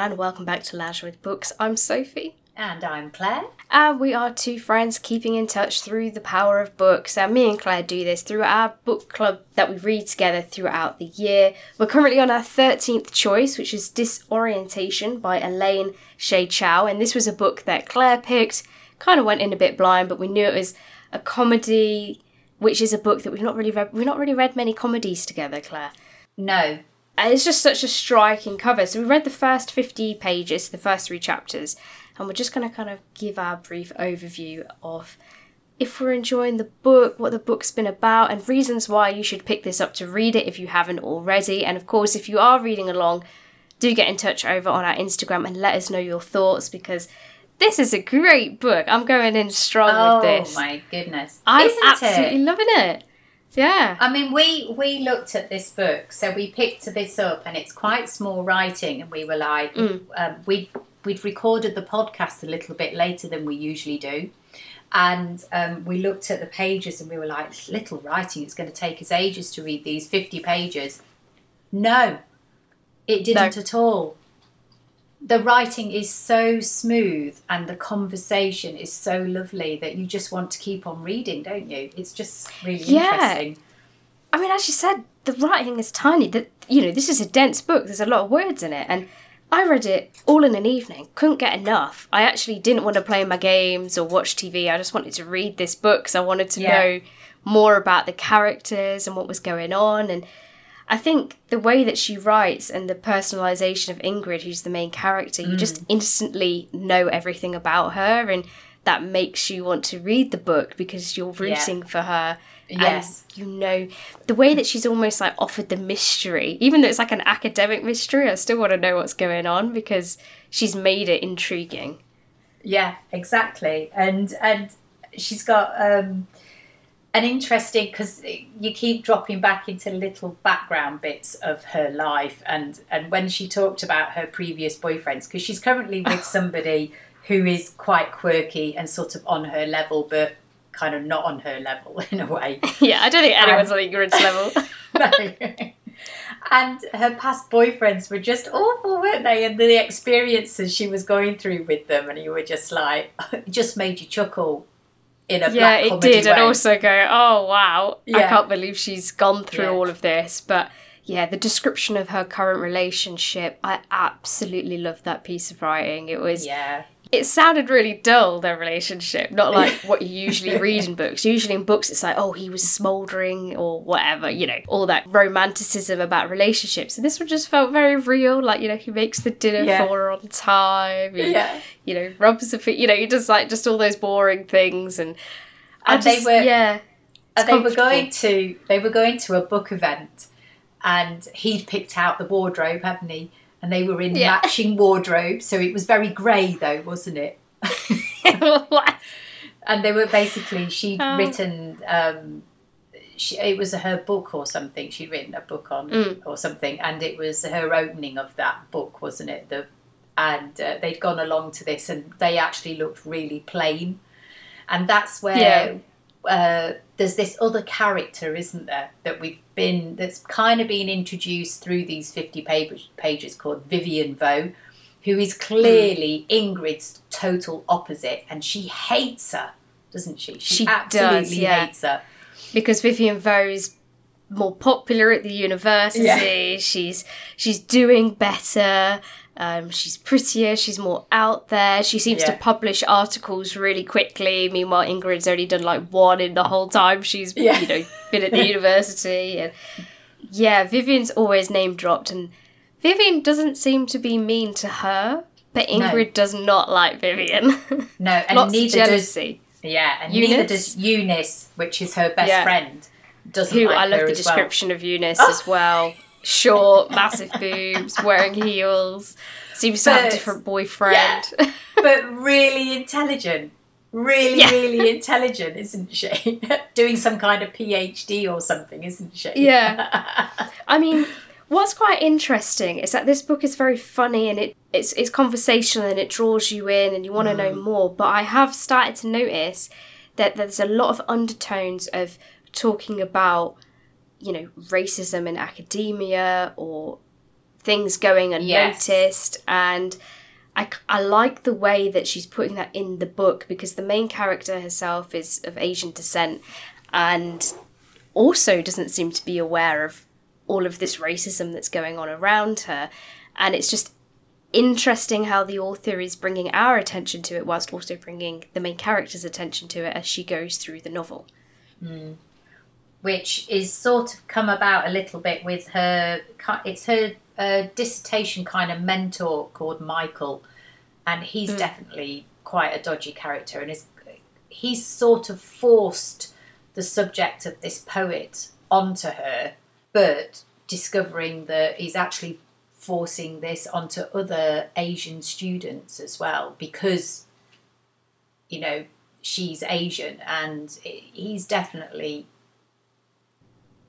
and welcome back to Leisure with Books. I'm Sophie. And I'm Claire. And we are two friends keeping in touch through the power of books. And me and Claire do this through our book club that we read together throughout the year. We're currently on our 13th choice, which is Disorientation by Elaine Hsieh Chou. And this was a book that Claire picked, kind of went in a bit blind, but we knew it was a comedy, which is a book that we've not really read. We've not really read many comedies together, Claire. No. And it's just such a striking cover. So we read the first 50 pages, the first three chapters, and we're just going to kind of give our brief overview of if we're enjoying the book, what the book's been about, and reasons why you should pick this up to read it if you haven't already. And of course, if you are reading along, do get in touch over on our Instagram and let us know your thoughts because this is a great book. I'm going in strong oh, with this. Oh my goodness. I'm Isn't absolutely it? loving it. Yeah. I mean, we we looked at this book, so we picked this up, and it's quite small writing, and we were like, Mm. um, we we'd recorded the podcast a little bit later than we usually do, and um, we looked at the pages, and we were like, little writing, it's going to take us ages to read these fifty pages. No, it didn't at all. The writing is so smooth and the conversation is so lovely that you just want to keep on reading, don't you? It's just really Yeah. interesting. I mean, as you said, the writing is tiny. That you know, this is a dense book. There's a lot of words in it, and I read it all in an evening. Couldn't get enough. I actually didn't want to play my games or watch TV. I just wanted to read this book because I wanted to Yeah. know more about the characters and what was going on. And I think the way that she writes and the personalization of Ingrid, who's the main character, you Mm. just instantly know everything about her, and that makes you want to read the book because you're rooting for her. Yes. And you know, the way that she's almost like offered the mystery, even though it's like an academic mystery, I still want to know what's going on because she's made it intriguing. Yeah, exactly. And and she's got um, an interesting because you keep dropping back into little background bits of her life, and and when she talked about her previous boyfriends, because she's currently with somebody who is quite quirky and sort of on her level, but kind of not on her level in a way. yeah, I don't think anyone's on Ingrid's level. No. and her past boyfriends were just awful, weren't they? And the experiences she was going through with them, and you were just like, it just made you chuckle in a yeah, black it did, way. and also go, oh wow, I can't believe she's gone through Yeah. all of this. But yeah, the description of her current relationship, I absolutely loved that piece of writing. It was yeah, it sounded really dull their relationship not like what you usually read in books usually in books it's like oh he was smoldering or whatever you know all that romanticism about relationships and this one just felt very real like you know he makes the dinner Yeah. for her on time he, yeah. you know rubs the feet you know you just like just all those boring things and I And they were- yeah And they were going to they were going to a book event, and he'd picked out the wardrobe, hadn't he? And they were in Yeah. matching wardrobes, so it was very grey though, wasn't it? and they were basically she'd Oh. written um she, it was her book or something she'd written a book on Mm. or something and it was her opening of that book wasn't it the and uh, they'd gone along to this and they actually looked really plain and that's where uh, there's this other character isn't there that we've been that's kind of been introduced through these 50 pages, pages called vivian Vo, who is clearly Ingrid's total opposite, and she hates her, doesn't she? She absolutely does, yeah. hates her. because Vivian Vo is more popular at the university. Yeah. She's she's doing better. Um, she's prettier. She's more out there. She seems to publish articles really quickly. Meanwhile, Ingrid's only done like one in the whole time she's Yeah. you know been at the university. And yeah, Vivian's always name dropped, and Vivian doesn't seem to be mean to her. But Ingrid does not like Vivian. No, and Lots of neither does yeah, and Eunice? neither does Eunice, which is her best Yeah. friend. Doesn't Who like I love her the as well. description of Eunice as well. Short, massive boobs, wearing heels, seems to have a different boyfriend. but really intelligent. Really, Yeah. really intelligent, isn't she? Doing some kind of PhD or something, isn't she? Yeah. I mean, what's quite interesting is that this book is very funny and it it's it's conversational and it draws you in and you want to know mm. more. But I have started to notice that there's a lot of undertones of talking about, you know, racism in academia or things going unnoticed yes. and I, I like the way that she's putting that in the book because the main character herself is of Asian descent and also doesn't seem to be aware of all of this racism that's going on around her. And it's just interesting how the author is bringing our attention to it whilst also bringing the main character's attention to it as she goes through the novel. Mm. Which is sort of come about a little bit with her, it's her uh, dissertation kind of mentor called Michael, and he's mm. definitely quite a dodgy character, and is he's sort of forced the subject of this poet onto her, but discovering that he's actually forcing this onto other Asian students as well because, you know, she's Asian and he's definitely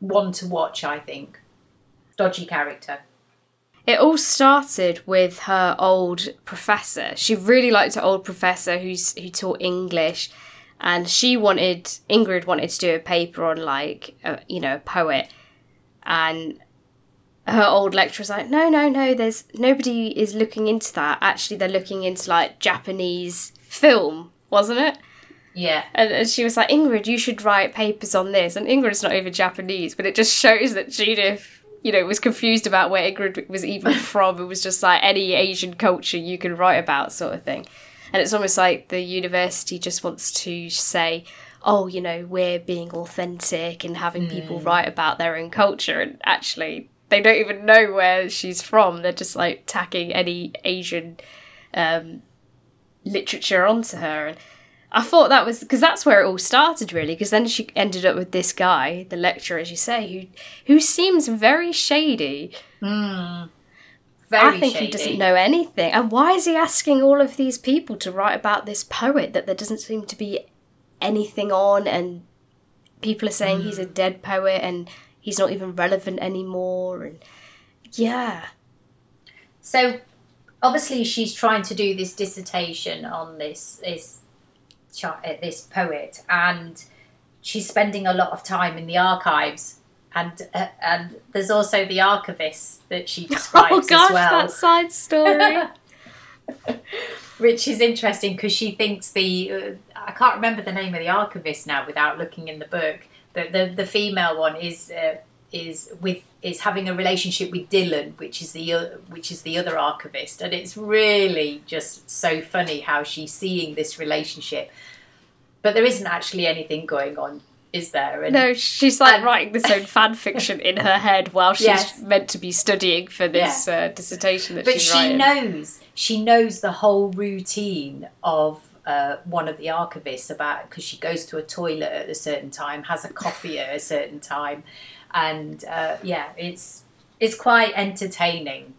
one to watch, I think. Dodgy character. It all started with her old professor. She really liked her old professor who's who taught English and she wanted Ingrid wanted to do a paper on like a, you know a poet, and her old lecturer was like, no, no, no, there's nobody is looking into that. Actually, they're looking into like Japanese film, wasn't it? Yeah. And, and she was like, Ingrid, you should write papers on this. And Ingrid's not even Japanese, but it just shows that Judith, you know, was confused about where Ingrid was even from. It was just like any Asian culture you can write about, sort of thing. And it's almost like the university just wants to say, oh, you know, we're being authentic and having mm. people write about their own culture. And actually, they don't even know where she's from. They're just like tacking any Asian um, literature onto her. And I thought that was because that's where it all started, really. Because then she ended up with this guy, the lecturer, as you say, who who seems very shady. Mm. Very shady. I think shady. he doesn't know anything. And why is he asking all of these people to write about this poet that there doesn't seem to be anything on? And people are saying mm. he's a hmm. dead poet and he's not even relevant anymore. And yeah. So obviously she's trying to do this dissertation on this this this poet, and she's spending a lot of time in the archives and uh, and there's also the archivist that she describes oh gosh, as well. that side story. Which is interesting because she thinks the uh, I can't remember the name of the archivist now without looking in the book. But the, the female one is uh, is with is having a relationship with Dylan, which is the uh, which is the other archivist, and it's really just so funny how she's seeing this relationship. But there isn't actually anything going on is there. And, no, she's like and, writing this own fan fiction in her head while she's yes. meant to be studying for this yeah. uh, dissertation that but she's she writing. knows she knows the whole routine of uh, one of the archivists about because she goes to a toilet at a certain time, has a coffee at a certain time, and uh, yeah, it's it's quite entertaining.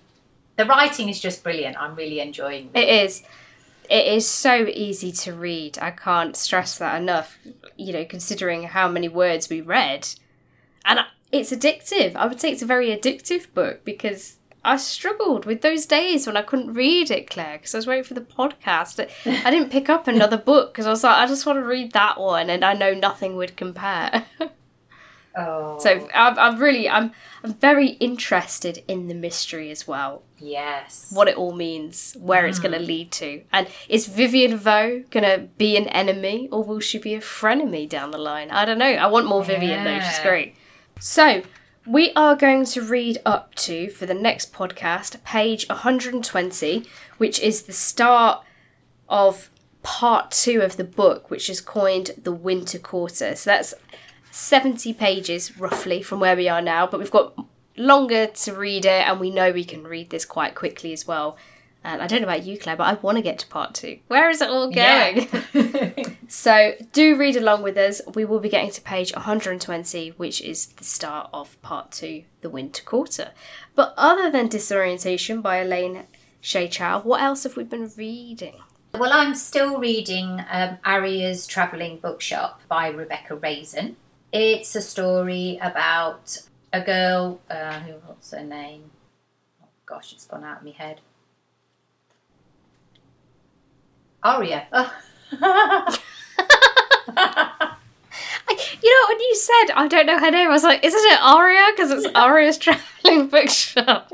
The writing is just brilliant. I'm really enjoying it. It is it is so easy to read. I can't stress that enough. You know, considering how many words we read, and it's addictive. I would say it's a very addictive book because I struggled with those days when I couldn't read it, Claire, because I was waiting for the podcast. I didn't pick up another book because I was like, I just want to read that one, and I know nothing would compare. Oh. So I'm, I'm really I'm I'm very interested in the mystery as well. Yes. What it all means, where mm. it's going to lead to, and is Vivian Vo going to be an enemy or will she be a frenemy down the line? I don't know. I want more Vivian yeah. though. She's great. So we are going to read up to for the next podcast page 120, which is the start of part two of the book, which is coined the Winter Quarter. So that's 70 pages roughly from where we are now, but we've got longer to read it and we know we can read this quite quickly as well. And I don't know about you, Claire, but I want to get to part two. Where is it all going? Yeah. so do read along with us. We will be getting to page 120, which is the start of part two, The Winter Quarter. But other than Disorientation by Elaine Hsieh Chou, what else have we been reading? Well, I'm still reading um, Aria's Travelling Bookshop by Rebecca Raisin. It's a story about a girl. Uh, who? What's her name? Oh gosh, it's gone out of my head. Aria. Oh. you know when you said I don't know her name, I was like, isn't it Aria? Because it's Aria's traveling bookshop.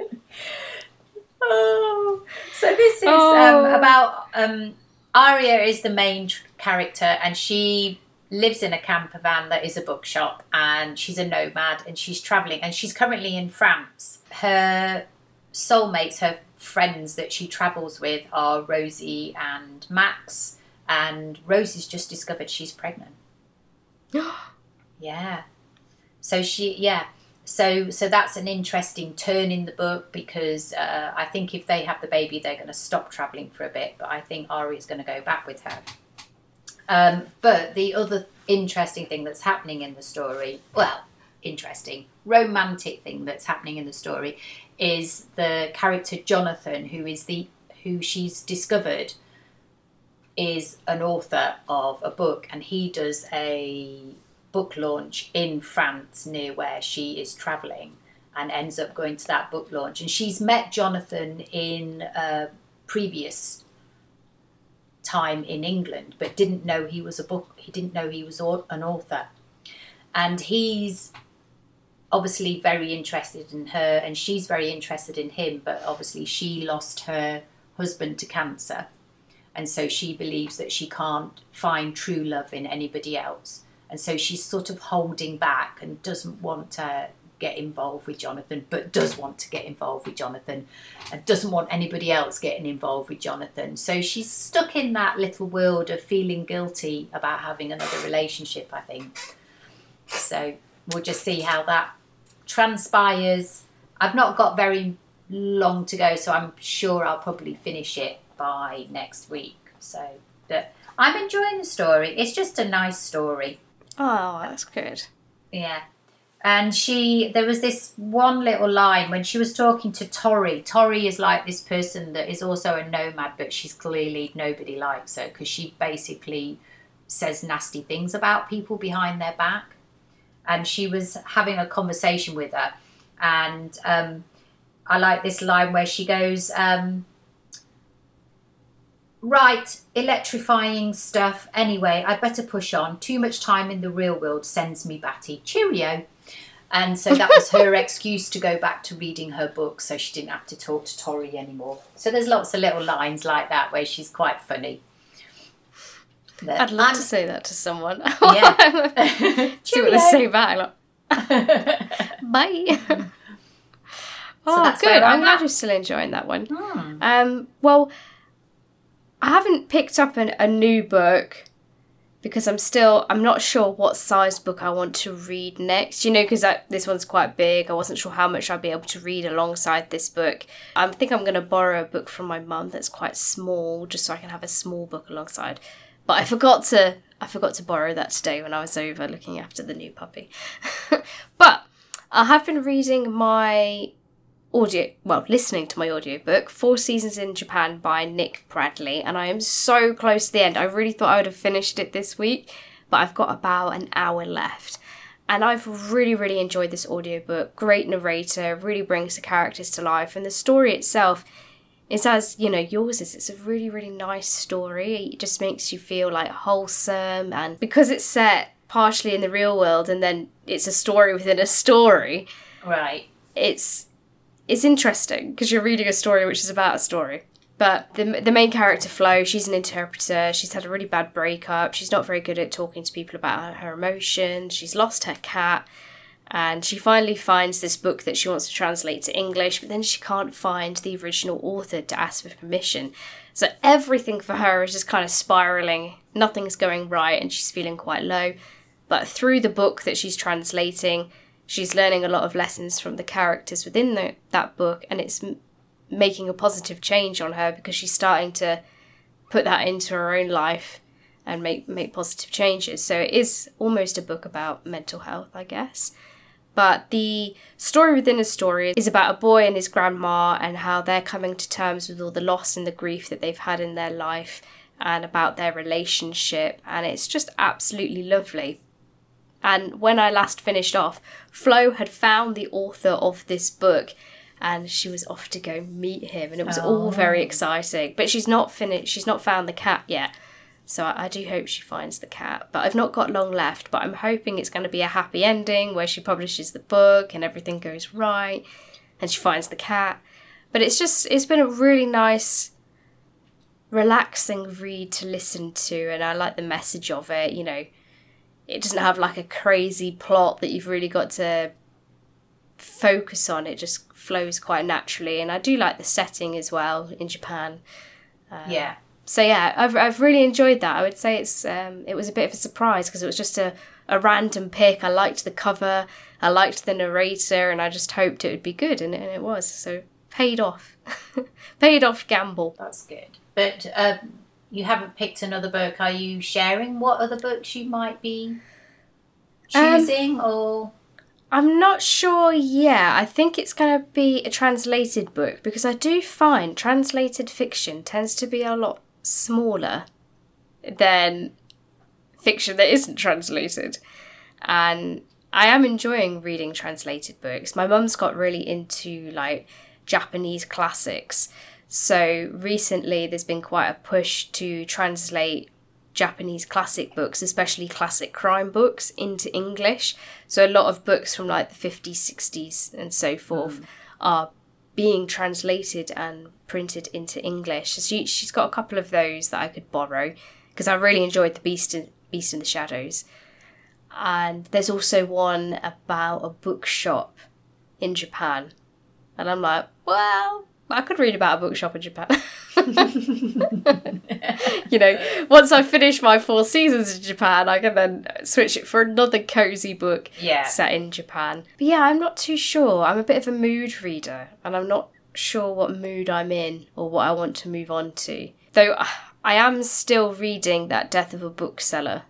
oh, so this is oh. um, about um, Aria is the main tr- character, and she lives in a camper van that is a bookshop, and she's a nomad, and she's traveling, and she's currently in France. Her soulmates, her friends that she travels with, are Rosie and Max, and Rosie's just discovered she's pregnant. yeah. So she, yeah. So so that's an interesting turn in the book because uh, I think if they have the baby, they're going to stop traveling for a bit. But I think Ari is going to go back with her. Um, but the other interesting thing that's happening in the story, well, interesting, romantic thing that's happening in the story, is the character Jonathan, who is the who she's discovered is an author of a book, and he does a book launch in France near where she is travelling and ends up going to that book launch. And she's met Jonathan in a previous time in England, but didn't know he was a book. He didn't know he was an author, and he's obviously very interested in her, and she's very interested in him. But obviously, she lost her husband to cancer, and so she believes that she can't find true love in anybody else and so she's sort of holding back and doesn't want to get involved with Jonathan, but does want to get involved with Jonathan and doesn't want anybody else getting involved with Jonathan. So she's stuck in that little world of feeling guilty about having another relationship, I think. So we'll just see how that transpires. I've not got very long to go, so I'm sure I'll probably finish it by next week. So, but I'm enjoying the story. It's just a nice story. Oh, that's good. Yeah. And she, there was this one little line when she was talking to Tori. Tori is like this person that is also a nomad, but she's clearly nobody likes her because she basically says nasty things about people behind their back. And she was having a conversation with her. And um, I like this line where she goes, um, Right, electrifying stuff. Anyway, I'd better push on. Too much time in the real world sends me batty. Cheerio. And so that was her excuse to go back to reading her book so she didn't have to talk to Tori anymore. So there's lots of little lines like that where she's quite funny. But I'd love I'm... to say that to someone. Yeah. See what they say back. Like, Bye. oh, so good. I'm, I'm glad you're still enjoying that one. Hmm. Um, well, I haven't picked up an, a new book because I'm still I'm not sure what size book I want to read next. You know, because this one's quite big. I wasn't sure how much I'd be able to read alongside this book. I think I'm going to borrow a book from my mum that's quite small, just so I can have a small book alongside. But I forgot to I forgot to borrow that today when I was over looking after the new puppy. but I have been reading my audio well listening to my audiobook four seasons in japan by nick bradley and i am so close to the end. I really thought i would have finished it this week but i've got about an hour left. And i've really really enjoyed this audiobook. Great narrator really brings the characters to life and the story itself is as you know yours is. It's a really really nice story. It just makes you feel like wholesome and because it's set partially in the real world and then it's a story within a story right. it's it's interesting because you're reading a story which is about a story. But the, the main character, Flo, she's an interpreter. She's had a really bad breakup. She's not very good at talking to people about her emotions. She's lost her cat. And she finally finds this book that she wants to translate to English, but then she can't find the original author to ask for permission. So everything for her is just kind of spiraling. Nothing's going right, and she's feeling quite low. But through the book that she's translating, she's learning a lot of lessons from the characters within the, that book and it's m- making a positive change on her because she's starting to put that into her own life and make make positive changes. So it is almost a book about mental health i guess. But the story within a story is about a boy and his grandma and how they're coming to terms with all the loss and the grief that they've had in their life and about their relationship. And it's just absolutely lovely and when I last finished off, Flo had found the author of this book and she was off to go meet him and it was oh. all very exciting. But she's not finished she's not found the cat yet. So I, I do hope she finds the cat. But I've not got long left, but I'm hoping it's going to be a happy ending where she publishes the book and everything goes right and she finds the cat. But it's just it's been a really nice relaxing read to listen to and I like the message of it, you know. It doesn't have like a crazy plot that you've really got to focus on. It just flows quite naturally and I do like the setting as well in Japan. Um, yeah. So yeah, I've I've really enjoyed that. I would say it's um it was a bit of a surprise because it was just a a random pick. I liked the cover, I liked the narrator, and I just hoped it would be good, and, and it was. So paid off, paid off gamble. That's good. But uh, you haven't picked another book. Are you sharing what other books you might be um, choosing, um, or? I'm not sure yet. I think it's going to be a translated book because I do find translated fiction tends to be a lot smaller than fiction that isn't translated. And I am enjoying reading translated books. My mum's got really into like Japanese classics. So recently there's been quite a push to translate Japanese classic books, especially classic crime books, into English. So a lot of books from like the 50s, 60s, and so forth mm. are being translated and printed into English. So she, she's got a couple of those that I could borrow because I really enjoyed The Beast in, Beast in the Shadows. And there's also one about a bookshop in Japan. And I'm like, well, I could read about a bookshop in Japan. you know, once I finish my four seasons in Japan, I can then switch it for another cozy book yeah. set in Japan. But yeah, I'm not too sure. I'm a bit of a mood reader, and I'm not sure what mood I'm in or what I want to move on to. Though I am still reading that Death of a Bookseller.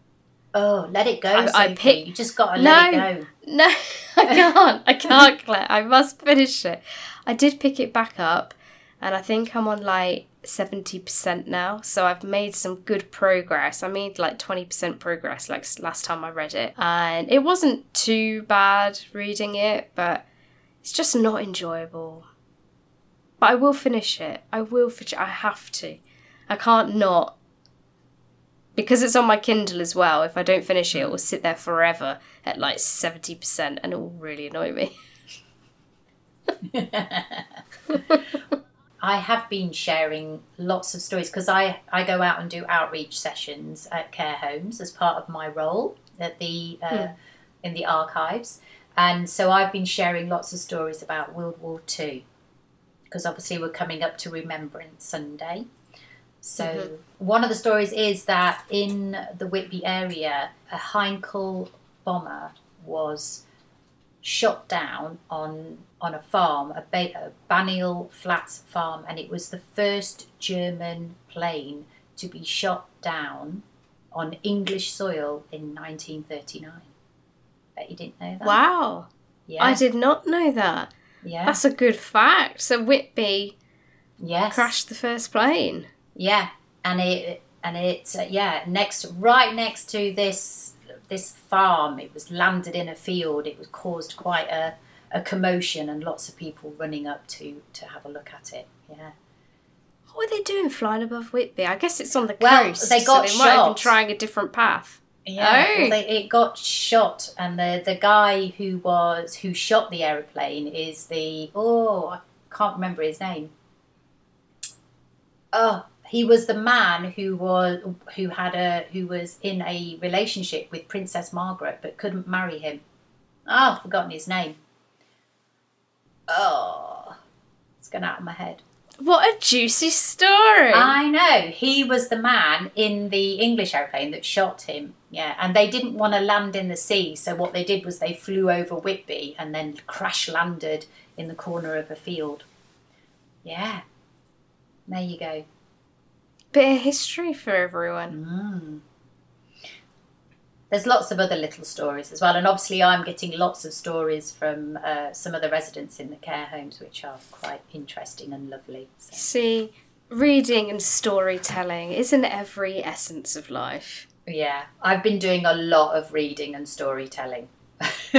Oh, let it go. I, I pick. You just got to no, let it go. No, I can't. I can't, Claire. I must finish it. I did pick it back up, and I think I'm on like 70% now. So I've made some good progress. I made like 20% progress like last time I read it. And it wasn't too bad reading it, but it's just not enjoyable. But I will finish it. I will finish it. I have to. I can't not. Because it's on my Kindle as well, if I don't finish it, it will sit there forever at like 70% and it will really annoy me. I have been sharing lots of stories because I, I go out and do outreach sessions at care homes as part of my role at the uh, hmm. in the archives, and so I've been sharing lots of stories about World War Two because obviously we're coming up to Remembrance Sunday, so mm-hmm. one of the stories is that in the Whitby area, a Heinkel bomber was shot down on on a farm, a, ba- a Bannial Flats farm, and it was the first German plane to be shot down on English soil in 1939. Bet you didn't know that. Wow. Yeah. I did not know that. Yeah. That's a good fact. So Whitby yes. crashed the first plane. Yeah, and it and it's uh, yeah next right next to this this farm. It was landed in a field. It was caused quite a a commotion and lots of people running up to to have a look at it. Yeah. What were they doing flying above Whitby? I guess it's on the well, coast. They got so they shot. Might have been trying a different path. Yeah, oh. well, they, it got shot, and the the guy who was who shot the aeroplane is the oh I can't remember his name. Oh, he was the man who was who had a who was in a relationship with Princess Margaret but couldn't marry him. Oh, I've forgotten his name. Oh, it's gone out of my head. What a juicy story! I know. He was the man in the English airplane that shot him. Yeah, and they didn't want to land in the sea, so what they did was they flew over Whitby and then crash landed in the corner of a field. Yeah. There you go bit of history for everyone. Mm. There's lots of other little stories as well, and obviously, I'm getting lots of stories from uh, some of the residents in the care homes, which are quite interesting and lovely. So. See, reading and storytelling isn't every essence of life. Yeah, I've been doing a lot of reading and storytelling.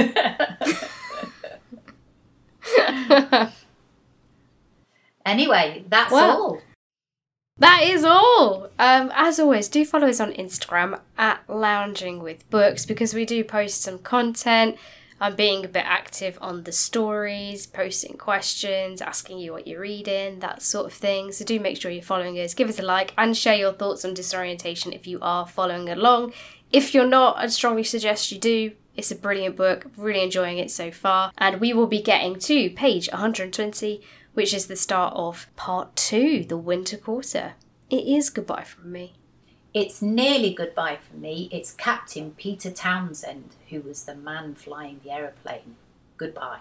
anyway, that's well, all. That is all. Um, as always, do follow us on Instagram at Lounging with Books because we do post some content. I'm being a bit active on the stories, posting questions, asking you what you're reading, that sort of thing. So do make sure you're following us. Give us a like and share your thoughts on disorientation if you are following along. If you're not, I'd strongly suggest you do. It's a brilliant book, really enjoying it so far. And we will be getting to page 120, which is the start of part two, the winter quarter. It is goodbye from me. It's nearly goodbye for me. It's Captain Peter Townsend, who was the man flying the aeroplane. Goodbye.